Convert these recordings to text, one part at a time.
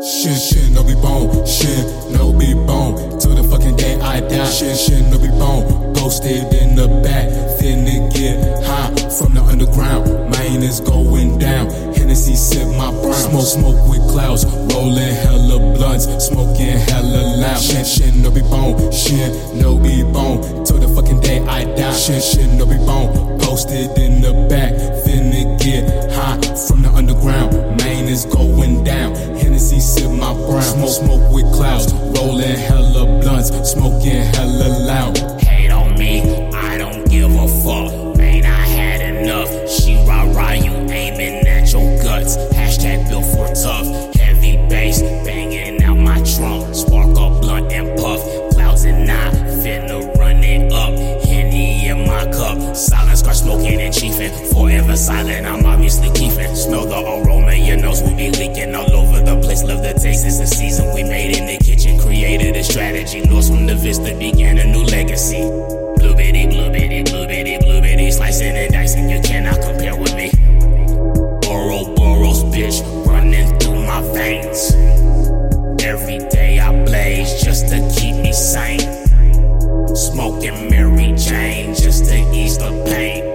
Shin, shin, no be bone. Shin, no be bone. Till the fucking day I die. Shin, shin, no be bone. Posted in the back, finna get high from the underground. Mine is going down. Hennessy sip my brown. Smoke, smoke with clouds. Rolling hella blunts. Smoking hella loud. Shin, shin, no be bone. Shin, no be bone. Till the day I die. Shit, shin, no be bone. Posted in the back, finna get high from the underground. Main is going down. Hennessy sip my brown. Smoke, smoke with clouds. Rolling hella blunts. Smoking hella loud. Silent, I'm obviously keeping. Smell the aroma, your nose will be leaking all over the place. Love the taste, it's a season we made in the kitchen. Created a strategy. Lost from the vista, began a new legacy. Blue bitty, blue bitty, blue bitty, blue bitty. Slicing and dicing, you cannot compare with me. Ouroboros, bitch, running through my veins. Every day I blaze just to keep me sane. Smoking Mary Jane just to ease the pain.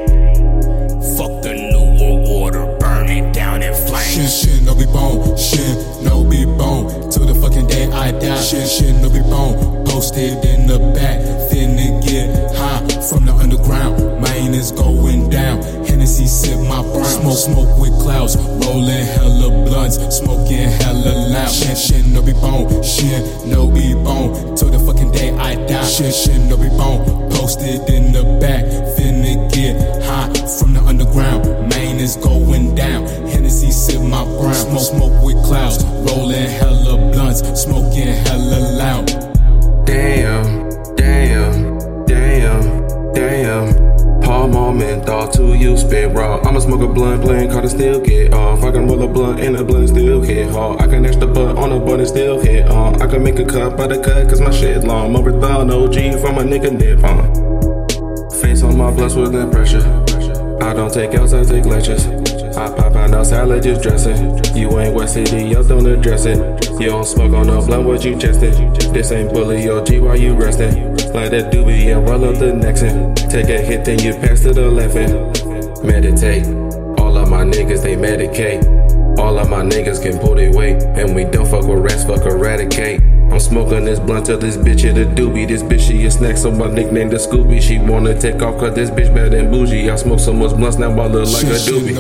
Smoke, smoke with clouds. Rolling hella blunts. Smoking hella loud. Shin, shin, no be bone. Shin, no be bone. Till the fucking day I die. Shin, shin, no be bone. Posted in the back, finna get high from the underground. Main is going down. Hennessy sip my brown. Smoke, smoke with clouds. Rolling hella blunts. Smoking hella loud. To you spit raw. I'ma smoke a blunt, playing card and still get off. I can roll a blunt and a blunt still hit hard. I can extra butt on a butt and still hit on. I can make a cut by the cut cause my shit long. Overthrown OG from a nigga nip on. Face on my blunts with that pressure. I don't take L's, I take lectures. I pop out now salad just dressing. You ain't West City, y'all don't address it. You don't smoke on no blunt, what you chesting? This ain't bully OG, why you resting? Like that doobie, yeah, roll up the next. Take a hit, then you pass to the left end. Meditate. All of my niggas, they medicate. All of my niggas can pull their weight. And we don't fuck with rats, fuck eradicate. I'm smoking this blunt till this bitch hit a doobie. This bitch, she a snack, so my nickname the Scooby. She wanna take off cause this bitch bad and bougie. I smoke so much blunts now I look like a doobie.